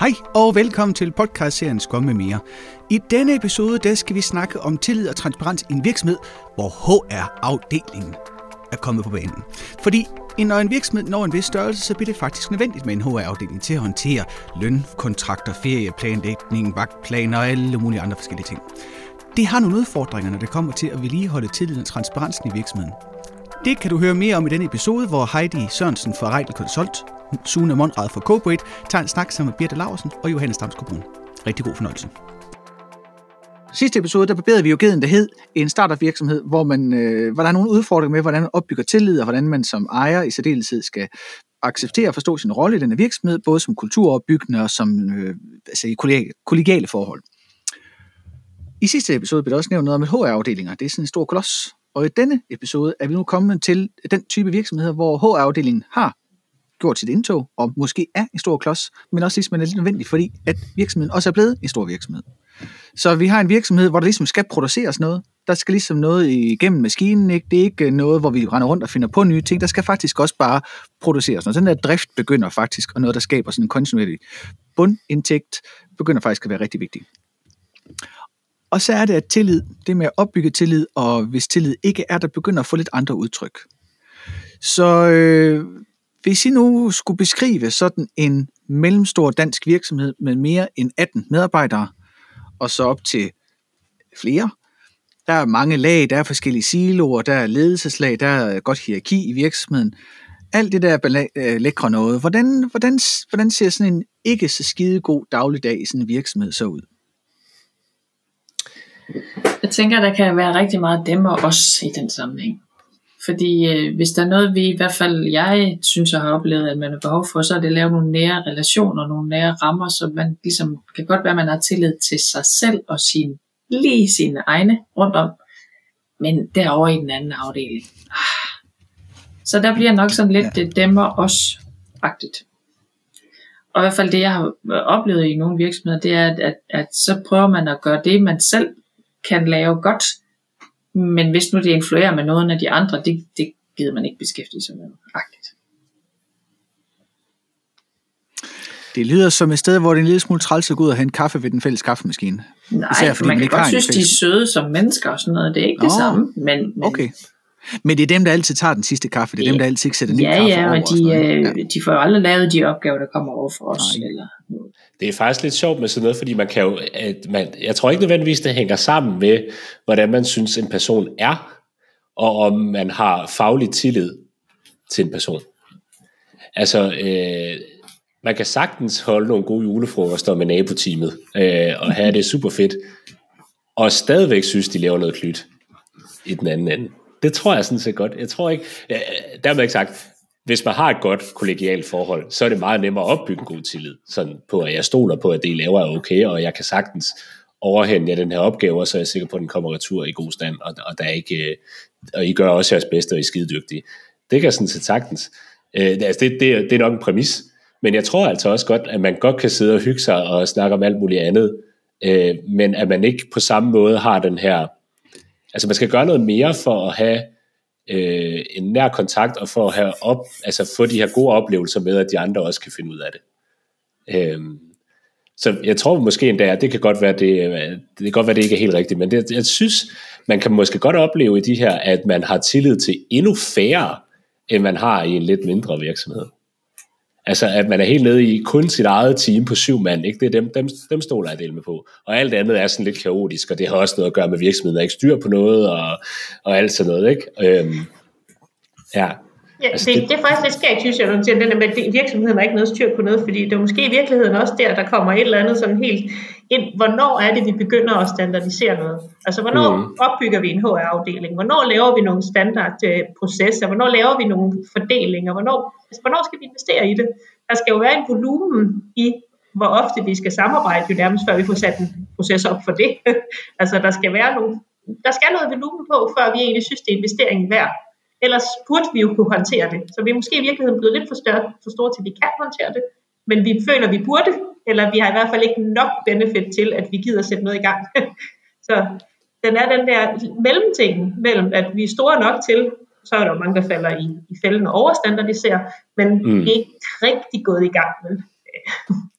Hej og velkommen til podcastserien Skum med mere. I denne episode der skal vi snakke om tillid og transparens i en virksomhed, hvor HR-afdelingen er kommet på banen. Fordi når en virksomhed når en vis størrelse, så bliver det faktisk nødvendigt med en HR-afdeling til at håndtere lønkontrakter, ferieplanlægning, vagtplaner og alle mulige andre forskellige ting. Det har nogle udfordringer, når det kommer til at vedligeholde tilliden og transparensen i virksomheden. Det kan du høre mere om i denne episode, hvor Heidi Sørensen fra Reitel Consult Sune Monrad fra Cobrate tager en snak sammen med Birte Larsen og Johannes Damsgaard Rigtig god fornøjelse. Sidste episode, der barberede vi jo geden, der hed en startup virksomhed, hvor, man, øh, hvor der er nogle udfordringer med, hvordan man opbygger tillid, og hvordan man som ejer i særdeleshed skal acceptere og forstå sin rolle i denne virksomhed, både som kulturopbyggende og som øh, altså i kollegiale forhold. I sidste episode blev der også nævnt noget om HR-afdelinger. Det er sådan en stor koloss. Og i denne episode er vi nu kommet til den type virksomheder, hvor HR-afdelingen har gjort sit indtog, og måske er en stor klods, men også ligesom er lidt nødvendig, fordi at virksomheden også er blevet en stor virksomhed. Så vi har en virksomhed, hvor der ligesom skal produceres noget. Der skal ligesom noget igennem maskinen, ikke? Det er ikke øh, noget, hvor vi render rundt og finder på nye ting. Der skal faktisk også bare produceres noget. Den der drift begynder faktisk, og noget, der skaber sådan en kontinuerlig bundindtægt, begynder faktisk at være rigtig vigtigt. Og så er det, at tillid, det med at opbygge tillid, og hvis tillid ikke er, der begynder at få lidt andre udtryk. Så øh, hvis I nu skulle beskrive sådan en mellemstor dansk virksomhed med mere end 18 medarbejdere, og så op til flere, der er mange lag, der er forskellige siloer, der er ledelseslag, der er godt hierarki i virksomheden. Alt det der øh, lækre noget. Hvordan, hvordan, hvordan ser sådan en ikke så skide god dagligdag i sådan en virksomhed så ud? Jeg tænker, der kan være rigtig meget dem og os i den sammenhæng. Fordi øh, hvis der er noget, vi i hvert fald jeg synes, jeg har oplevet, at man har behov for, så er det at lave nogle nære relationer, nogle nære rammer, så man ligesom, kan godt være, at man har tillid til sig selv og sin, lige sine egne rundt om, men derovre i den anden afdeling. Så der bliver nok sådan lidt det og os agtigt. Og i hvert fald det, jeg har oplevet i nogle virksomheder, det er, at, at, at så prøver man at gøre det, man selv kan lave godt, men hvis nu det influerer med noget af de andre, det, det gider man ikke beskæftige sig med. Agtigt. Det lyder som et sted, hvor det er en lille smule træls at gå ud og hente kaffe ved den fælles kaffemaskine. Nej, Især, fordi man, man kan godt synes, de er søde som mennesker og sådan noget. Det er ikke Nå, det samme. Men, men, okay. Men det er dem, der altid tager den sidste kaffe. Det er ja, dem, der altid ikke sætter ny ja, kaffe ja, over. Og de, øh, ja, de får jo aldrig lavet de opgaver, der kommer over for os. Nej. Eller det er faktisk lidt sjovt med sådan noget, fordi man kan jo, at man, jeg tror ikke nødvendigvis, det hænger sammen med, hvordan man synes, en person er, og om man har faglig tillid til en person. Altså, øh, man kan sagtens holde nogle gode julefrokoster med naboteamet, øh, og have det super fedt, og stadigvæk synes, de laver noget klyt i den anden ende. Det tror jeg sådan set godt. Jeg tror ikke, øh, dermed ikke sagt, hvis man har et godt kollegialt forhold, så er det meget nemmere at opbygge en god tillid, sådan på at jeg stoler på, at det I laver er okay, og jeg kan sagtens overhænde jer den her opgave, og så er jeg sikker på, at den kommer retur i god stand, og, og, der er ikke, øh, og I gør også jeres bedste, og I er skidedygtige. Det kan sådan set sagtens. Øh, altså det, det, det er nok en præmis, men jeg tror altså også godt, at man godt kan sidde og hygge sig og snakke om alt muligt andet, øh, men at man ikke på samme måde har den her, altså man skal gøre noget mere for at have øh, en nær kontakt, og for at have op, altså få de her gode oplevelser med, at de andre også kan finde ud af det. Øh, så jeg tror måske endda, at det kan godt være, det, øh, det kan godt være, det ikke er helt rigtigt, men det, jeg synes, man kan måske godt opleve i de her, at man har tillid til endnu færre, end man har i en lidt mindre virksomhed. Altså, at man er helt nede i kun sit eget team på syv mand, ikke? Det er dem, dem, dem stoler jeg del med på. Og alt andet er sådan lidt kaotisk, og det har også noget at gøre med virksomheden, der ikke styr på noget, og, og alt sådan noget, ikke? Øhm, ja, Ja, altså, det, det, det er faktisk lidt skægt, synes jeg, når du den der med, at virksomheden har ikke noget styr på noget, fordi det er måske i virkeligheden også der, der kommer et eller andet sådan helt ind. Hvornår er det, vi begynder at standardisere noget? Altså, hvornår mm. opbygger vi en HR-afdeling? Hvornår laver vi nogle standardprocesser? Hvornår laver vi nogle fordelinger? Hvornår, altså, hvornår skal vi investere i det? Der skal jo være en volumen i, hvor ofte vi skal samarbejde, jo nærmest før vi får sat en proces op for det. altså, der skal være nogle, der skal noget volumen på, før vi egentlig synes, det er investering værd. Ellers burde vi jo kunne håndtere det. Så vi er måske i virkeligheden blevet lidt for, større, for store til, at vi kan håndtere det. Men vi føler, at vi burde, eller vi har i hvert fald ikke nok benefit til, at vi gider sætte noget i gang. så den er den der mellemting mellem, at vi er store nok til, så er der jo mange, der falder i, i fælden og overstandardiserer, men mm. vi er ikke rigtig gået i gang med.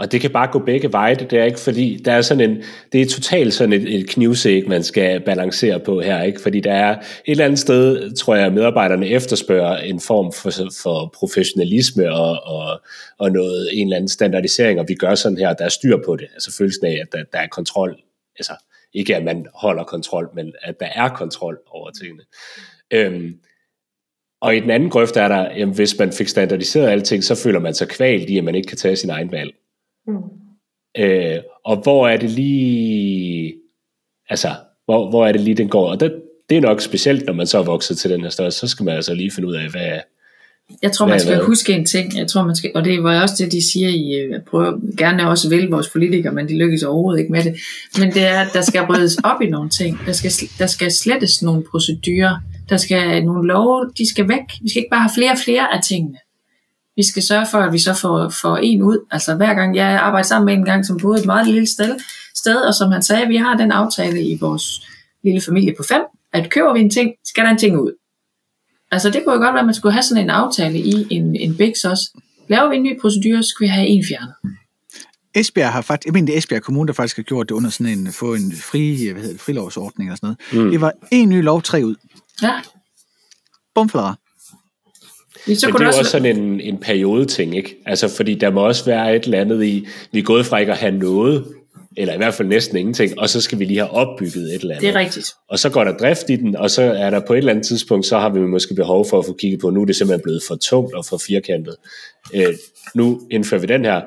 og det kan bare gå begge veje, det der, ikke? Fordi der er sådan en, det er totalt sådan et, et knivsæg, man skal balancere på her, ikke? Fordi der er et eller andet sted, tror jeg, medarbejderne efterspørger en form for, for professionalisme og, og, og noget, en eller anden standardisering, og vi gør sådan her, der er styr på det. Altså følelsen af, at der, der er kontrol, altså ikke at man holder kontrol, men at der er kontrol over tingene. Øhm, og i den anden grøft er der, jamen, hvis man fik standardiseret alting, så føler man sig kvalt i, at man ikke kan tage sin egen valg. Mm. Øh, og hvor er det lige, altså, hvor, hvor er det lige, den går? Og det, det er nok specielt, når man så er vokset til den her størrelse, så skal man altså lige finde ud af, hvad, jeg tror, man skal hvad? huske en ting, jeg tror, man skal, og det var også det, de siger i, øh, prøver gerne også at vælge vores politikere, men de lykkes overhovedet ikke med det. Men det er, at der skal ryddes op i nogle ting. Der skal, der skal slettes nogle procedurer. Der skal nogle love, de skal væk. Vi skal ikke bare have flere og flere af tingene. Vi skal sørge for, at vi så får, får en ud. Altså hver gang jeg arbejder sammen med en gang, som boede et meget lille sted, sted, og som han sagde, vi har den aftale i vores lille familie på fem, at køber vi en ting, skal der en ting ud. Altså det kunne jo godt være, at man skulle have sådan en aftale i en, en BIX også. Laver vi en ny procedure, så skal vi have en fjernet. Esbjerg har faktisk, jeg mener det er Esbjerg Kommune, der faktisk har gjort det under sådan en, få en fri, hvad hedder det, frilovsordning eller sådan noget. Mm. Det var en ny lov, tre ud. Ja. Bumflader. Men det er jo også sådan en, en periodeting, ikke? Altså, fordi der må også være et eller andet i, vi er gået fra ikke at have noget, eller i hvert fald næsten ingenting, og så skal vi lige have opbygget et eller andet. Det er rigtigt. Og så går der drift i den, og så er der på et eller andet tidspunkt, så har vi måske behov for at få kigget på, nu er det simpelthen blevet for tungt og for firkantet. Øh, nu indfører vi den her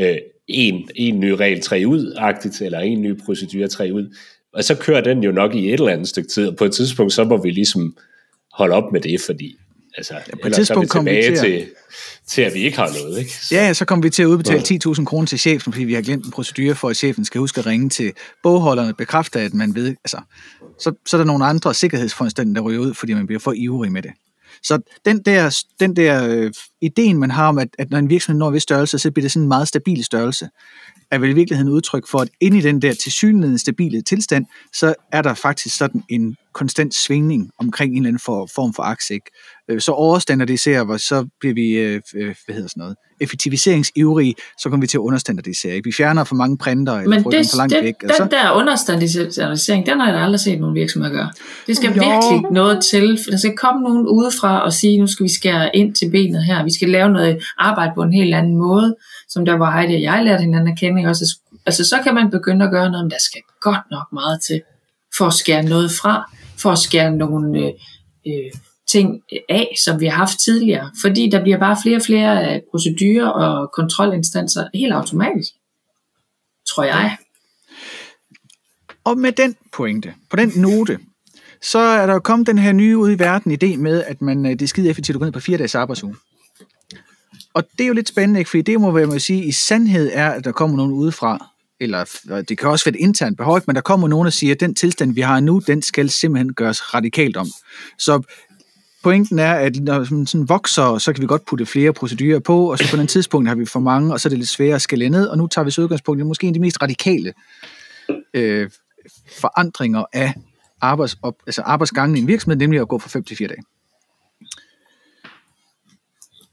øh, en, en ny regel tre ud-agtigt, eller en ny procedure tre ud, og så kører den jo nok i et eller andet stykke tid, og på et tidspunkt, så må vi ligesom holde op med det, fordi altså, ja, på et tidspunkt kommer vi til, til, til, at vi ikke har noget. Ikke? Så. Ja, så kommer vi til at udbetale 10.000 kroner til chefen, fordi vi har glemt en procedure for, at chefen skal huske at ringe til bogholderne, bekræfte, at man ved, altså, så, så er der nogle andre sikkerhedsforanstaltninger, der ryger ud, fordi man bliver for ivrig med det. Så den der, den der øh, ideen, man har om, at, at når en virksomhed når en vis størrelse, så bliver det sådan en meget stabil størrelse er vel i virkeligheden udtryk for, at inde i den der tilsyneladende stabile tilstand, så er der faktisk sådan en konstant svingning omkring en eller anden form for. Øh, så overstandardiserer vi, så bliver vi, øh, øh, hvad hedder sådan noget, effektiviseringsivrige, så kommer vi til at understandardisere. Vi fjerner for mange printer, eller Men det, for langt det, væk. Den så... der understandardisering, den har jeg aldrig set nogen virksomheder gøre. Det skal jo. virkelig noget til, for der skal komme nogen udefra og sige, nu skal vi skære ind til benet her, vi skal lave noget arbejde på en helt anden måde, som der var Heidi og jeg lærte hinanden at kende. Også. Altså så kan man begynde at gøre noget, men der skal godt nok meget til, for at skære noget fra, for at skære nogle øh, øh, ting af, som vi har haft tidligere. Fordi der bliver bare flere og flere øh, procedurer og kontrolinstanser helt automatisk, tror jeg. Og med den pointe, på den note, så er der jo kommet den her nye ud i verden idé med, at man, øh, det er skide effektivt at gå ned på fire dages arbejdsuge. Og det er jo lidt spændende, ikke? fordi det må være, man sige, i sandhed er, at der kommer nogen udefra, eller det kan også være et internt behov, men der kommer nogen og siger, at den tilstand, vi har nu, den skal simpelthen gøres radikalt om. Så pointen er, at når man sådan vokser, så kan vi godt putte flere procedurer på, og så på den tidspunkt har vi for mange, og så er det lidt sværere at skælde ned, og nu tager vi så udgangspunkt i måske en af de mest radikale øh, forandringer af arbejds, op, altså arbejdsgangen i en virksomhed, nemlig at gå fra 5 til 4 dage.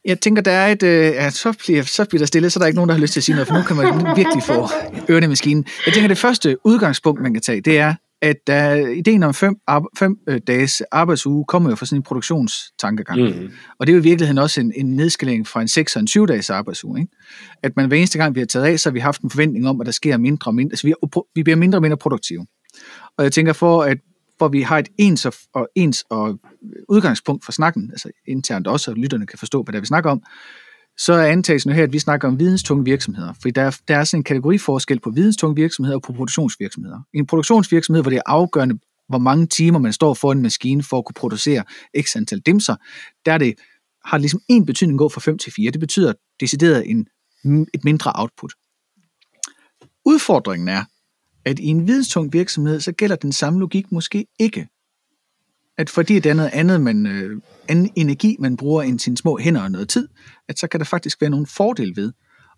Jeg tænker, der er et, øh, ja, så, bliver, så bliver der stille, så der er ikke nogen, der har lyst til at sige noget, for nu kan man virkelig få ørerne i maskinen. Jeg tænker, det første udgangspunkt, man kan tage, det er, at der, ideen om fem, fem øh, dages arbejdsuge kommer jo fra sådan en produktionstankegang. Mm. Og det er jo i virkeligheden også en, en nedskalering fra en 6 og en 7 dages arbejdsuge. Ikke? At man hver eneste gang, vi har taget af, så har vi haft en forventning om, at der sker mindre og mindre. Altså vi, vi bliver mindre og mindre produktive. Og jeg tænker, for at hvor vi har et ens og, og ens og udgangspunkt for snakken, altså internt også, og lytterne kan forstå, hvad det er, vi snakker om, så er antagelsen her, at vi snakker om videnstunge virksomheder. For der er, der er sådan en kategoriforskel på videnstunge virksomheder og på produktionsvirksomheder. I en produktionsvirksomhed, hvor det er afgørende, hvor mange timer man står for en maskine for at kunne producere x antal dimser, der er det, har det ligesom en betydning gå fra 5 til 4. Det betyder decideret en, et mindre output. Udfordringen er, at i en videnstung virksomhed, så gælder den samme logik måske ikke. At fordi det er noget andet, man, øh, anden energi, man bruger end sine små hænder og noget tid, at så kan der faktisk være nogle fordele ved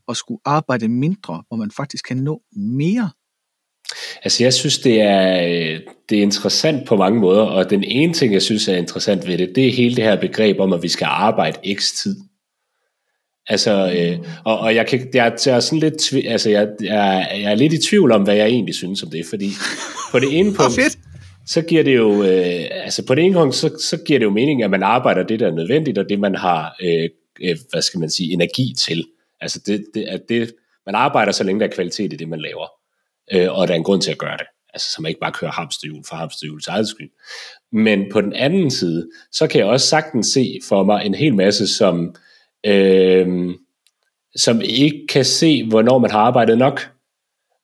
at skulle arbejde mindre, hvor man faktisk kan nå mere. Altså jeg synes, det er, øh, det er interessant på mange måder, og den ene ting, jeg synes er interessant ved det, det er hele det her begreb om, at vi skal arbejde x tid. Altså, øh, og, og jeg, kan, jeg, jeg er sådan lidt, altså jeg, jeg, jeg er lidt i tvivl om, hvad jeg egentlig synes om det, fordi på det ene punkt, så giver det jo, øh, altså på den ene gang, så, så giver det jo mening, at man arbejder det, der er nødvendigt, og det, man har, øh, øh, hvad skal man sige, energi til. Altså det, det, at det, man arbejder så længe der er kvalitet i det, man laver, øh, og der er en grund til at gøre det. Altså så man ikke bare kører hamsterhjul for hamsterhjul til eget skyld. Men på den anden side, så kan jeg også sagtens se for mig en hel masse, som, øh, som ikke kan se, hvornår man har arbejdet nok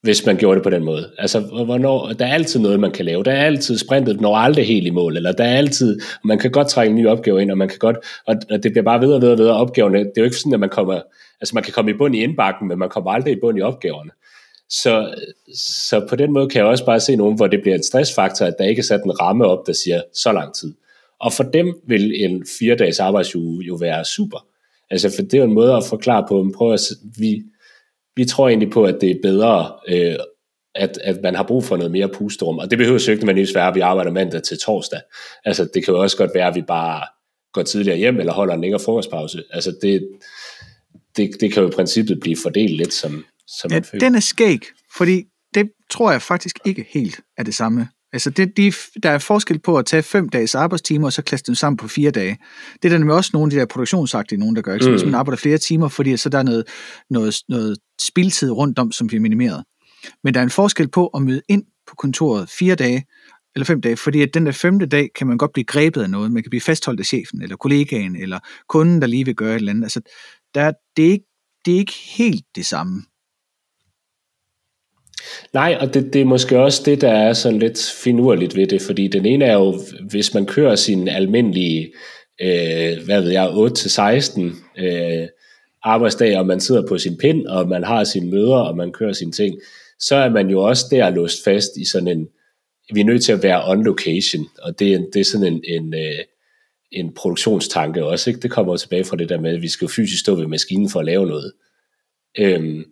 hvis man gjorde det på den måde. Altså, hvornår, der er altid noget, man kan lave. Der er altid sprintet, når aldrig helt i mål, eller der er altid, man kan godt trække en ny opgave ind, og man kan godt, og det bliver bare ved og ved og ved opgaverne. Det er jo ikke sådan, at man kommer, altså man kan komme i bund i indbakken, men man kommer aldrig i bund i opgaverne. Så, så på den måde kan jeg også bare se nogen, hvor det bliver en stressfaktor, at der ikke er sat en ramme op, der siger så lang tid. Og for dem vil en fire dages arbejdsuge jo være super. Altså, for det er jo en måde at forklare på, prøv at, vi, vi tror egentlig på, at det er bedre, øh, at, at man har brug for noget mere pusterum. Og det behøver jo ikke nødvendigvis være, at vi arbejder mandag til torsdag. Altså, det kan jo også godt være, at vi bare går tidligere hjem, eller holder en længere frokostpause. Altså, det, det, det kan jo i princippet blive fordelt lidt, som, som ja, man føler. Den er skæg, fordi det tror jeg faktisk ikke helt er det samme. Altså det, de, der er forskel på at tage fem dages arbejdstimer, og så klasse dem sammen på fire dage. Det er der med også nogle af de der produktionsagtige nogen, der gør. Ikke? Så mm. hvis man arbejder flere timer, fordi så der er noget, noget, noget spildtid rundt om, som bliver minimeret. Men der er en forskel på at møde ind på kontoret fire dage, eller fem dage, fordi at den der femte dag kan man godt blive grebet af noget. Man kan blive fastholdt af chefen, eller kollegaen, eller kunden, der lige vil gøre et eller andet. Altså, der, det, er ikke, det er ikke helt det samme. Nej, og det, det er måske også det, der er sådan lidt finurligt ved det, fordi den ene er jo, hvis man kører sin almindelige, øh, hvad ved jeg, 8-16 øh, arbejdsdag, og man sidder på sin pind, og man har sine møder, og man kører sine ting, så er man jo også der låst fast i sådan en, vi er nødt til at være on location, og det, er, det er sådan en, en, øh, en produktionstanke også, ikke? det kommer jo tilbage fra det der med, at vi skal jo fysisk stå ved maskinen for at lave noget. Øhm,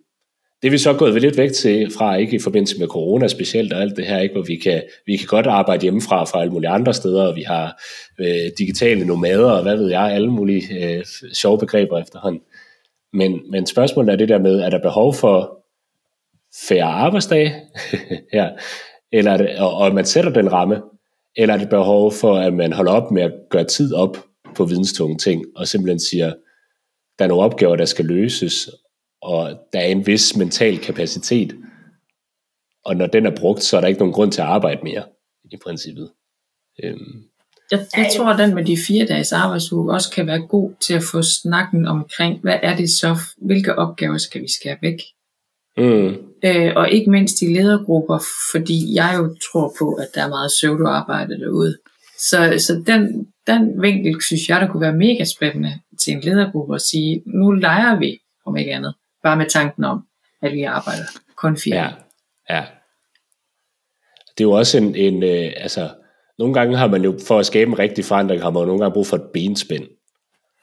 det er vi så gået lidt væk til fra, ikke i forbindelse med corona specielt og alt det her, ikke, hvor vi kan, vi kan godt arbejde hjemmefra fra alle mulige andre steder, og vi har øh, digitale nomader og hvad ved jeg, alle mulige øh, sjove begreber efterhånden. Men, men spørgsmålet er det der med, er der behov for færre arbejdsdage ja, eller er det, og, og man sætter den ramme, eller er det behov for, at man holder op med at gøre tid op på videnstunge ting, og simpelthen siger, der er nogle opgaver, der skal løses, og der er en vis mental kapacitet, og når den er brugt, så er der ikke nogen grund til at arbejde mere, i princippet. Øhm. Jeg, jeg tror, at den med de fire dages arbejdsuge også kan være god til at få snakken omkring, hvad er det så, hvilke opgaver skal vi skære væk? Mm. Øh, og ikke mindst i ledergrupper, fordi jeg jo tror på, at der er meget pseudoarbejde derude. Så, så den, den vinkel synes jeg, der kunne være mega spændende til en ledergruppe at sige, nu leger vi, om ikke andet. Bare med tanken om, at vi arbejder kun fire. Ja, ja. Det er jo også en, en øh, altså, nogle gange har man jo, for at skabe en rigtig forandring, har man jo nogle gange brug for et benspænd.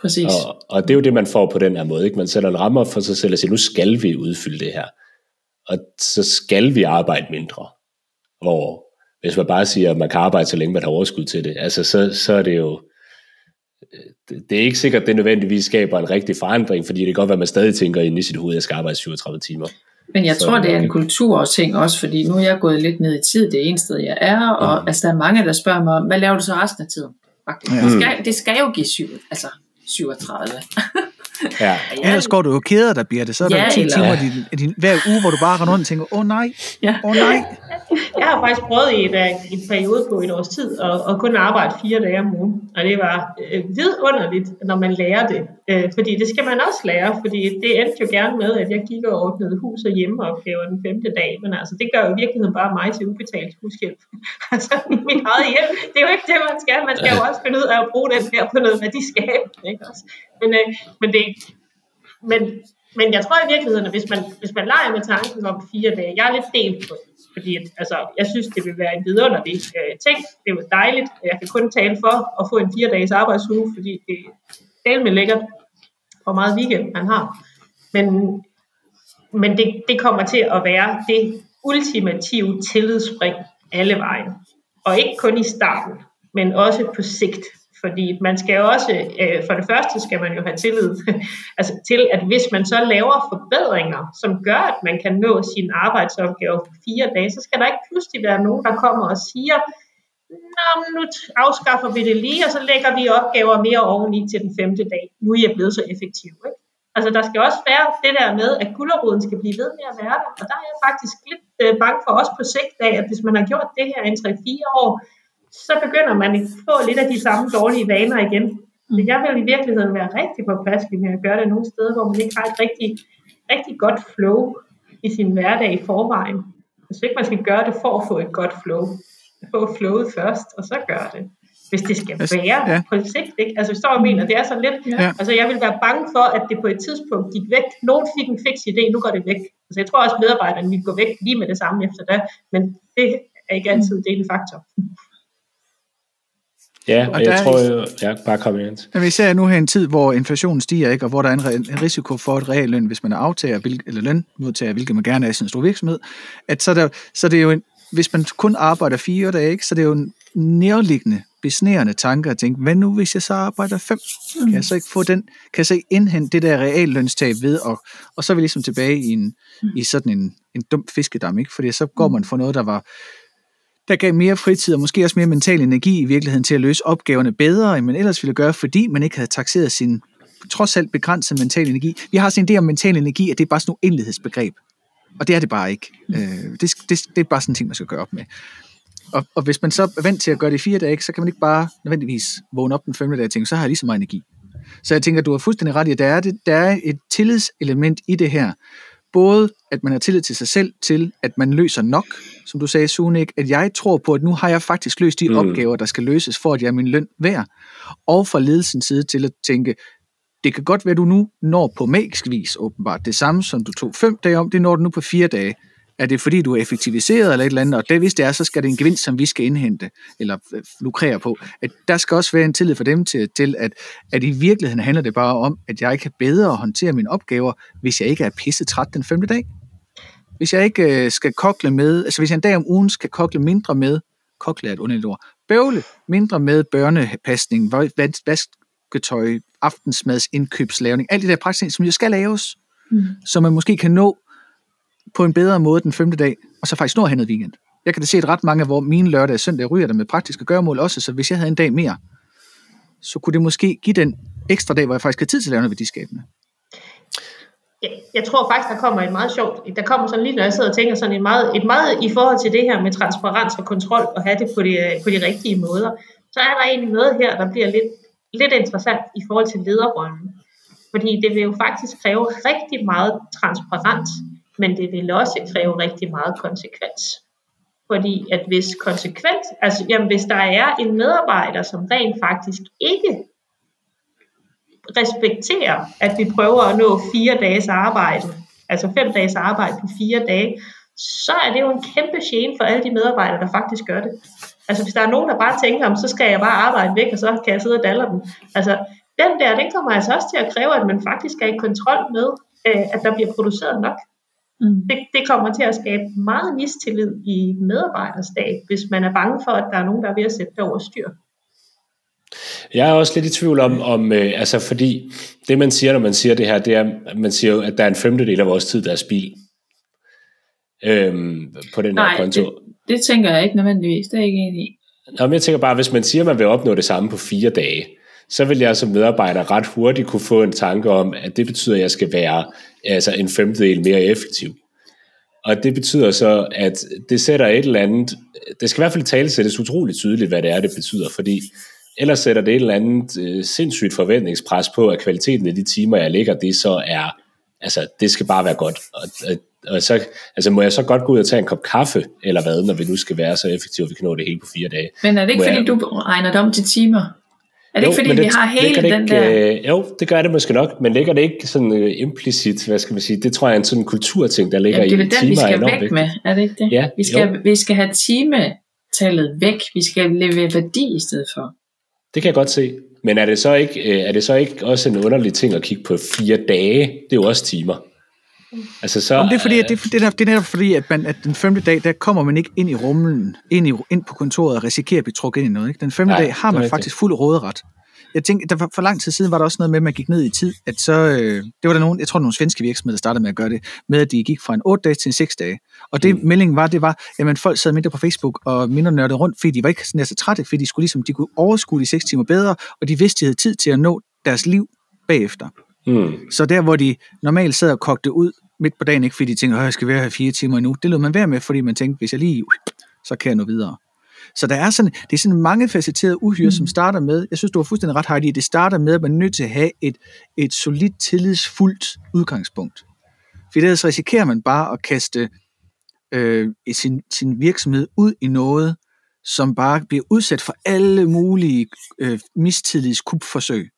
Præcis. Og, og det er jo det, man får på den her måde. Ikke? Man sætter en rammer for sig selv og siger, nu skal vi udfylde det her. Og så skal vi arbejde mindre. Hvor hvis man bare siger, at man kan arbejde så længe man har overskud til det, altså så, så er det jo, det er ikke sikkert, at det nødvendigvis skaber en rigtig forandring, fordi det kan godt være, at man stadig tænker ind i sit hoved, at jeg skal arbejde 37 timer. Men jeg så, tror, det er en kultur ting også, fordi nu er jeg gået lidt ned i tid, det er en sted, jeg er, og mm. altså, der er mange, der spørger mig, hvad laver du så resten af tiden? Faktisk. Mm. Det, skal, det skal jo give syv, altså 37. Ja. Ellers går du jo keder dig, Birte. Så er ja, der 10 eller... timer din, din, hver uge, hvor du bare render rundt og tænker, åh oh, nej, åh ja. oh, nej. Jeg har faktisk prøvet i en, øh, en periode på et års tid at, at kun arbejde fire dage om ugen. Og det var øh, vidunderligt, når man lærer det. Øh, fordi det skal man også lære, fordi det endte jo gerne med, at jeg gik og ordnede hus og hjemmeopgaver den femte dag. Men altså, det gør jo i virkeligheden bare mig til ubetalt hushjælp. altså, mit eget hjem, det er jo ikke det, man skal. Man skal jo også finde ud af at bruge den her på noget værdiskab. Ikke også? Men, øh, men, det, men, men jeg tror i virkeligheden, at hvis man, hvis man leger med tanken om fire dage, jeg er lidt delt på fordi at, altså, jeg synes, det vil være en vidunderlig øh, ting. Det er jo dejligt. Jeg kan kun tale for at få en fire dages arbejdsuge, fordi det er med lækkert, hvor meget weekend man har. Men, men det, det kommer til at være det ultimative tillidsspring alle vejen. Og ikke kun i starten, men også på sigt. Fordi man skal jo også, øh, for det første skal man jo have tillid altså til, at hvis man så laver forbedringer, som gør, at man kan nå sin arbejdsopgave på fire dage, så skal der ikke pludselig være nogen, der kommer og siger, Nå, nu afskaffer vi det lige, og så lægger vi opgaver mere oveni til den femte dag. Nu er jeg blevet så effektiv. Ikke? Altså, der skal også være det der med, at gulderoden skal blive ved med at være der. Og der er jeg faktisk lidt øh, bange for os på sigt af, at hvis man har gjort det her i 3-4 år, så begynder man at få lidt af de samme dårlige vaner igen. Så jeg vil i virkeligheden være rigtig påpasselig med at gøre det nogle steder, hvor man ikke har et rigtig, rigtig godt flow i sin hverdag i forvejen. Hvis ikke man skal gøre det for at få et godt flow. Få flowet først, og så gøre det hvis det skal altså, være ja. på sigt. Ikke? Altså, hvis du mener, det er sådan lidt, ja. altså jeg vil være bange for, at det på et tidspunkt gik væk. Nogen fik en fix idé, nu går det væk. Altså jeg tror også, at medarbejderne vil gå væk lige med det samme efter det, men det er ikke altid det en faktor. Ja, og, jeg tror, jeg, ja, bare kom ind. Men vi ser nu her en tid, hvor inflationen stiger, ikke, og hvor der er en, en risiko for et realløn, hvis man er aftager, eller lønmodtager, hvilket man gerne er i sådan en stor virksomhed, at så, der, så det er jo en, hvis man kun arbejder fire dage, ikke, så det er jo en nærliggende besnærende tanker at tænke, hvad nu hvis jeg så arbejder fem? Kan jeg så ikke få den, kan jeg så ikke indhente det der reallønstab ved, og, og så er vi ligesom tilbage i, en, i sådan en, en dum fiskedam, ikke? Fordi så går man for noget, der var der gav mere fritid og måske også mere mental energi i virkeligheden til at løse opgaverne bedre, end man ellers ville gøre, fordi man ikke havde taxeret sin trods alt begrænset mental energi. Vi har sådan en idé om mental energi, at det er bare sådan et enlighedsbegreb. Og det er det bare ikke. Øh, det, det, det er bare sådan en ting, man skal gøre op med. Og, og hvis man så er vant til at gøre det i fire dage, så kan man ikke bare nødvendigvis vågne op den femte dag og tænke, så har jeg lige så meget energi. Så jeg tænker, at du har fuldstændig ret i, at der er, det, der er et tillidselement i det her. Både at man har tillid til sig selv, til at man løser nok, som du sagde, Sunik, at jeg tror på, at nu har jeg faktisk løst de mm. opgaver, der skal løses, for at jeg er min løn værd. Og fra ledelsens side til at tænke, det kan godt være, at du nu når på magisk vis åbenbart det samme, som du tog fem dage om, det når du nu på fire dage. Er det fordi, du er effektiviseret eller et eller andet, og det, hvis det er, så skal det en gevinst, som vi skal indhente, eller øh, lukrere på. At der skal også være en tillid for dem til, til at, at i virkeligheden handler det bare om, at jeg kan bedre håndtere mine opgaver, hvis jeg ikke er pisse træt den femte dag. Hvis jeg ikke øh, skal kokle med, altså hvis jeg en dag om ugen skal kokle mindre med, kokle er et underligt ord, bøvle mindre med børnepasning, vasketøj, aftensmads indkøbslavning, alt det der praktisk, som jo skal laves, mm. så man måske kan nå på en bedre måde den femte dag, og så faktisk når hen weekend. Jeg kan da se, at ret mange af hvor mine lørdag og søndag ryger der med praktiske gøremål også, så hvis jeg havde en dag mere, så kunne det måske give den ekstra dag, hvor jeg faktisk har tid til at lave noget værdiskabende. Jeg, jeg tror faktisk, der kommer et meget sjovt, der kommer sådan lige, når jeg sidder og tænker sådan et meget, et meget i forhold til det her med transparens og kontrol, og have det på de, øh, på de rigtige måder, så er der egentlig noget her, der bliver lidt, lidt interessant i forhold til lederrollen. Fordi det vil jo faktisk kræve rigtig meget transparens men det vil også kræve rigtig meget konsekvens. Fordi at hvis konsekvens, altså jamen, hvis der er en medarbejder, som rent faktisk ikke respekterer, at vi prøver at nå fire dages arbejde, altså fem dages arbejde på fire dage, så er det jo en kæmpe gene for alle de medarbejdere, der faktisk gør det. Altså hvis der er nogen, der bare tænker, om så skal jeg bare arbejde væk, og så kan jeg sidde og dalle dem. Altså den der, den kommer altså også til at kræve, at man faktisk er i kontrol med, øh, at der bliver produceret nok. Mm. Det, det kommer til at skabe meget mistillid i medarbejderstab, hvis man er bange for, at der er nogen, der er ved at sætte det over styr. Jeg er også lidt i tvivl om, om øh, altså fordi det man siger, når man siger det her, det er, at man siger jo, at der er en femtedel af vores tid, der er spild øhm, på den Nej, her konto. Det, det tænker jeg ikke nødvendigvis, det er jeg ikke enig i. Nå, men jeg tænker bare, hvis man siger, at man vil opnå det samme på fire dage, så vil jeg som medarbejder ret hurtigt kunne få en tanke om, at det betyder, at jeg skal være altså en femtedel mere effektiv. Og det betyder så, at det sætter et eller andet, det skal i hvert fald tale sættes utroligt tydeligt, hvad det er, det betyder, fordi ellers sætter det et eller andet øh, sindssygt forventningspres på, at kvaliteten af de timer, jeg ligger, det så er, altså det skal bare være godt. Og, og, og så, altså må jeg så godt gå ud og tage en kop kaffe, eller hvad, når vi nu skal være så effektive, at vi kan nå det hele på fire dage. Men er det ikke, må fordi jeg, du regner det om til timer? Er det jo, ikke fordi, det, vi har hele den ikke, der... Øh, jo, det gør det måske nok, men ligger det ikke sådan uh, implicit, hvad skal man sige, det tror jeg er en sådan kulturting, der ligger i timer. det er den, vi skal væk med, er det ikke det? Ja, vi, skal, vi skal have timetallet væk, vi skal levere værdi i stedet for. Det kan jeg godt se. Men er det så ikke, øh, er det så ikke også en underlig ting at kigge på fire dage? Det er jo også timer. Altså, så, Om det er fordi, at det, det, er, det er netop fordi, at, man, at den femte dag, der kommer man ikke ind i rummen, ind, i, ind på kontoret og risikerer at blive trukket ind i noget. Ikke? Den femte Nej, dag har man rigtigt. faktisk fuld råderet. Jeg tænkte, der var, for lang tid siden var der også noget med, at man gik ned i tid, at så, øh, det var der nogen, jeg tror, nogle svenske virksomheder, der startede med at gøre det, med at de gik fra en 8 dage til en 6 dage. Og det Mm. meldingen var, det var, at folk sad mindre på Facebook og mindre nørdede rundt, fordi de var ikke sådan så trætte, fordi de skulle ligesom, de kunne overskue de 6 timer bedre, og de vidste, de havde tid til at nå deres liv bagefter. Mm. Så der, hvor de normalt sad og kogte ud midt på dagen, ikke fordi de tænkte, at jeg skal være her fire timer endnu, det lod man være med, fordi man tænkte, hvis jeg lige, så kan jeg nå videre. Så der er sådan, det er sådan mange facetterede uhyre, som starter med, jeg synes, du har fuldstændig ret, Heidi, det starter med, at man er nødt til at have et, et solidt, tillidsfuldt udgangspunkt. For ellers risikerer man bare at kaste øh, sin, sin virksomhed ud i noget, som bare bliver udsat for alle mulige øh, mistillidskupforsøg. Øh,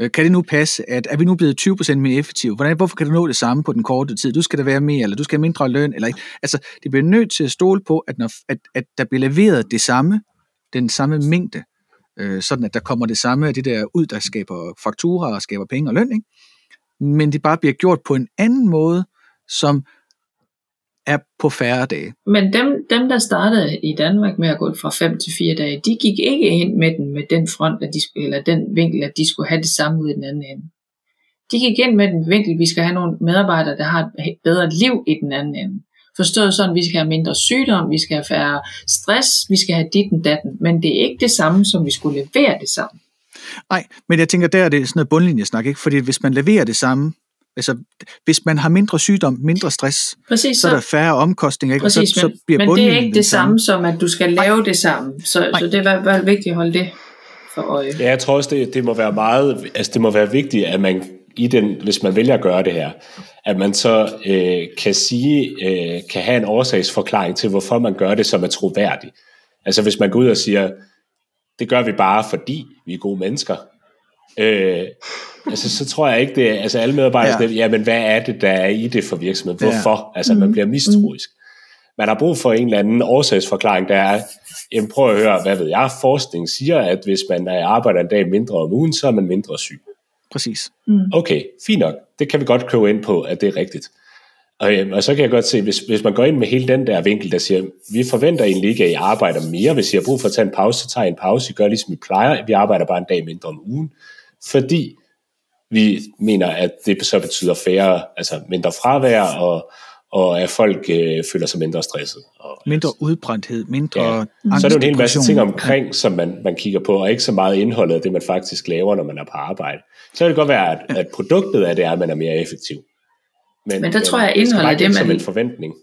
Øh, kan det nu passe, at er vi nu blevet 20% mere effektive? Hvordan, hvorfor kan du nå det samme på den korte tid? Du skal der være mere, eller du skal have mindre løn, eller ikke? Altså, det bliver nødt til at stole på, at, når, at, at der bliver leveret det samme, den samme mængde, øh, sådan at der kommer det samme af det der ud, der skaber fakturer og skaber penge og løn, ikke? Men det bare bliver gjort på en anden måde, som er på færre dage. Men dem, dem, der startede i Danmark med at gå fra 5 til 4 dage, de gik ikke ind med den med den front, at de, eller den vinkel, at de skulle have det samme ud i den anden ende. De gik ind med den vinkel, at vi skal have nogle medarbejdere, der har et bedre liv i den anden ende. Forstået sådan, at vi skal have mindre sygdom, vi skal have færre stress, vi skal have dit og datten. Men det er ikke det samme, som vi skulle levere det samme. Nej, men jeg tænker, der er det sådan noget bundlinjesnak, ikke? Fordi hvis man leverer det samme, altså hvis man har mindre sygdom, mindre stress, Præcis, så er der færre omkostninger, ikke? Og Præcis, så, så bliver men det er ikke det samme som, at du skal lave det samme. Så, så det er fald vigtigt at holde det for øje. Ja, jeg tror også, det, det må være meget, altså det må være vigtigt, at man i den, hvis man vælger at gøre det her, at man så øh, kan sige, øh, kan have en årsagsforklaring til, hvorfor man gør det, som er troværdig. Altså hvis man går ud og siger, det gør vi bare, fordi vi er gode mennesker, øh, altså så tror jeg ikke, det er, altså alle medarbejdere, Ja. ja. men hvad er det, der er i det for virksomheden? Hvorfor? Ja. Altså Mm. man bliver mistroisk. Man har brug for en eller anden årsagsforklaring, der er, jamen prøv at høre, hvad ved jeg, forskning siger, at hvis man arbejder en dag mindre om ugen, så er man mindre syg. Præcis. Okay, fint nok. Det kan vi godt købe ind på, at det er rigtigt. Og, øhm, og så kan jeg godt se, hvis, hvis man går ind med hele den der vinkel, der siger, vi forventer egentlig ikke, at I arbejder mere. Hvis I har brug for at tage en pause, så tager I en pause. I gør ligesom I plejer. Vi arbejder bare en dag mindre om ugen. Fordi vi mener, at det så betyder færre, altså mindre fravær, og, og at folk øh, føler sig mindre stresset. Og, Mindre udbrændthed, mindre Ja. angst, så er det jo en hel masse ting omkring, som man, man kigger på, og ikke så meget indholdet af det, man faktisk laver, når man er på arbejde. Så kan det godt være, at, at produktet af det er, at man er mere effektiv. Men der tror jeg, skal indholdet af det, ikke som man- en forventning.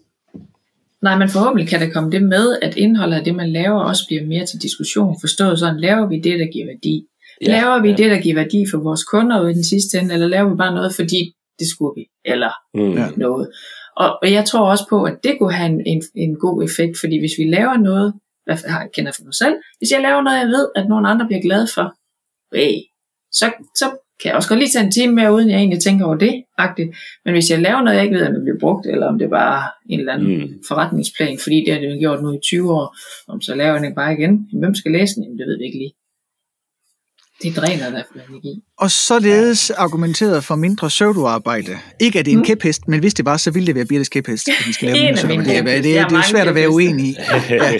Nej, men forhåbentlig kan der komme det med, at indholdet af det, man laver, også bliver mere til diskussion. Forstået sådan, laver vi det, der giver værdi? Ja, laver vi ja. det, der giver værdi for vores kunder ud i den sidste ende, eller laver vi bare noget, fordi det skulle vi, eller Mm. Noget. Og, og jeg tror også på, at det kunne have en, en, en god effekt, fordi hvis vi laver noget, hvad har jeg kender for mig selv, hvis jeg laver noget, jeg ved, at nogle andre bliver glade for, hey, så, så kan jeg også godt lige tage en time mere, uden jeg egentlig tænker over det, agtigt. Men hvis jeg laver noget, jeg ikke ved, om det bliver brugt, eller om det bare er en eller anden Mm. forretningsplan, fordi det har det jo gjort nu i 20 år, om så laver jeg den bare igen. Hvem skal læse den? Jamen, det ved vi ikke lige. Det dræner der for energi. Og således argumenteret for mindre pseudoarbejde. Ikke at det er en Mm. kæphest, men hvis det var, så ville det være Birtes kæphest. at vi skal lave En det, er, det, er, det er svært at være uenig i. Ja.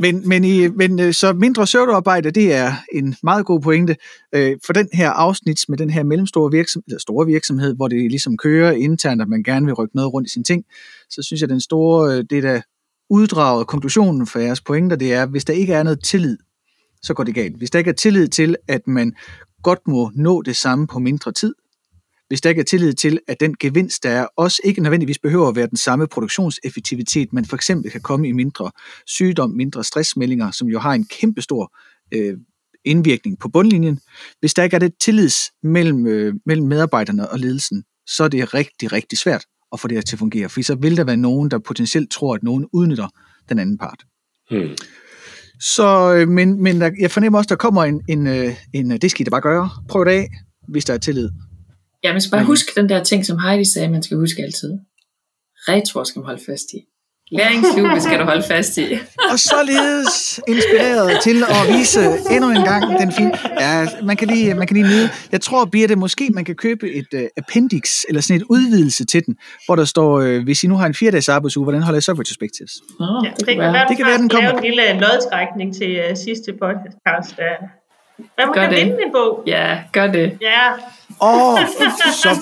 Men, men, i, men øh, så mindre pseudoarbejde, det er en meget god pointe. Øh, For den her afsnit med den her mellemstore virksomhed, eller store virksomhed, hvor det ligesom kører internt, at man gerne vil rykke noget rundt i sine ting, så synes jeg, den store, øh, det der uddraget konklusionen for jeres pointer, det er, hvis der ikke er noget tillid, så går det galt. Hvis der ikke er tillid til, at man godt må nå det samme på mindre tid, hvis der ikke er tillid til, at den gevinst, der er, også ikke nødvendigvis behøver at være den samme produktionseffektivitet, men for eksempel kan komme i mindre sygdom, mindre stressmeldinger, som jo har en kæmpestor øh, indvirkning på bundlinjen. Hvis der ikke er det tillids mellem, øh, mellem medarbejderne og ledelsen, så er det rigtig, rigtig svært at få det her til at fungere, for så vil der være nogen, der potentielt tror, at nogen udnytter den anden part. Mm. Så, øh, men, men der, jeg fornemmer også, der kommer en, en, øh, en øh, det skal I da bare gøre. Prøv det af, hvis der er tillid. Ja, man skal bare Men- huske den der ting, som Heidi sagde, man skal huske altid. Retro skal man holde fast i. Læringsklubbe skal du holde fast i. og således inspireret til at vise endnu en gang den fin. Ja, man kan lige, man kan lige nyde. Jeg tror, Birte, måske man kan købe et uh, appendix, eller sådan et udvidelse til den, hvor der står, uh, hvis I nu har en fire dages arbejdsuge, hvordan holder jeg så retrospectives? Nå, Ja, det, kan være, Det kan være, den lave kommer. en lille lodtrækning til uh, sidste podcast. Uh. Hvad man Gør kan det. vinde en bog? Ja, gør det. Ja, Åh, så,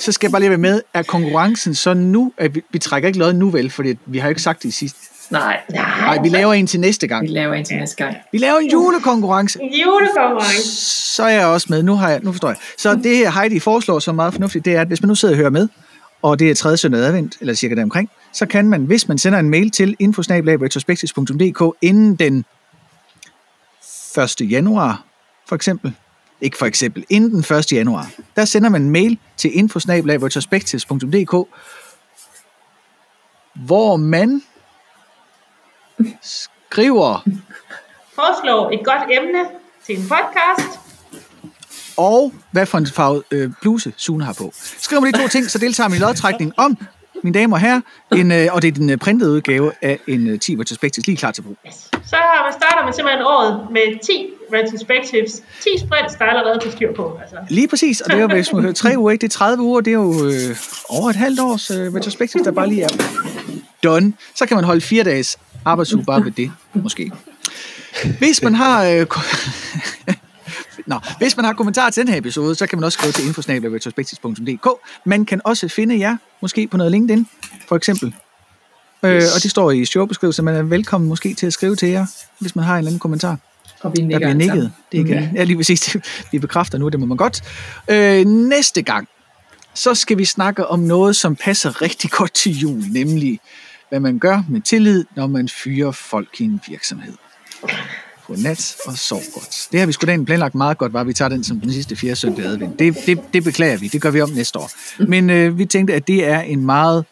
så skal jeg bare lige være med. Er konkurrencen så nu, at vi, vi trækker ikke lod nu vel, fordi vi har jo ikke sagt det i sidste. Nej, Nej, vi laver en til næste vi gang. laver en til næste gang. Vi laver en julekonkurrence. en julekonkurrence. Så er jeg også med. Nu, har jeg, nu forstår jeg. Så det Heidi foreslår som meget fornuftigt, det er, at hvis man nu sidder og hører med, og det er tredje søndag advent, eller cirka deromkring, så kan man, hvis man sender en mail til infosnabelagretrospectives.dk inden den 1. januar, for eksempel, ikke for eksempel, inden den 1. januar, der sender man en mail til infosnabelagretrospectives.dk, hvor man skriver Foreslår et godt emne til en podcast. og hvad for en farve øh, bluse Sune har på. Skriv mig de to ting, så deltager man i lodtrækning om, mine damer og herrer, en, øh, og det er den øh, printede udgave af en øh, 10 retrospectives lige klar til brug. Så har man, starter man simpelthen året med 10 retrospectives. 10 sprints, der er allerede til styr på. Altså. Lige præcis, og det er jo, hvis man hører tre uger, ikke? det er 30 uger, det er jo øh, over et halvt års øh, retrospectives, der bare lige er done. Så kan man holde fire dages arbejdsuge bare ved det, måske. Hvis man har... Øh, Nå, hvis man har kommentarer til den her episode, så kan man også skrive til infosnabelagretrospectives.dk. Man kan også finde jer, måske på noget LinkedIn, for eksempel. Øh, og det står i showbeskrivelsen, man er velkommen måske til at skrive til jer, hvis man har en eller anden kommentar. Og vi Der nikker bliver alle nikket. Det er ikke, ja, lige præcis. Vi bekræfter nu, det må man godt. Øh, næste gang, så skal vi snakke om noget, som passer rigtig godt til jul, nemlig hvad man gør med tillid, når man fyrer folk i en virksomhed. Godnat og sov godt. Det har vi sgu da planlagt meget godt, var vi tager den som den sidste fjerde søndag advent. Det, det, det beklager vi, det gør vi om næste år. Men øh, vi tænkte, at det er en meget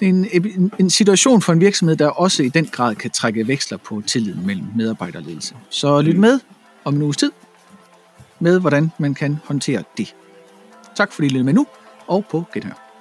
en, en, en situation for en virksomhed, der også i den grad kan trække veksler på tilliden mellem medarbejderledelse. Så lyt med om en uges tid med, hvordan man kan håndtere det. Tak fordi I lyttede med nu, og på genhør.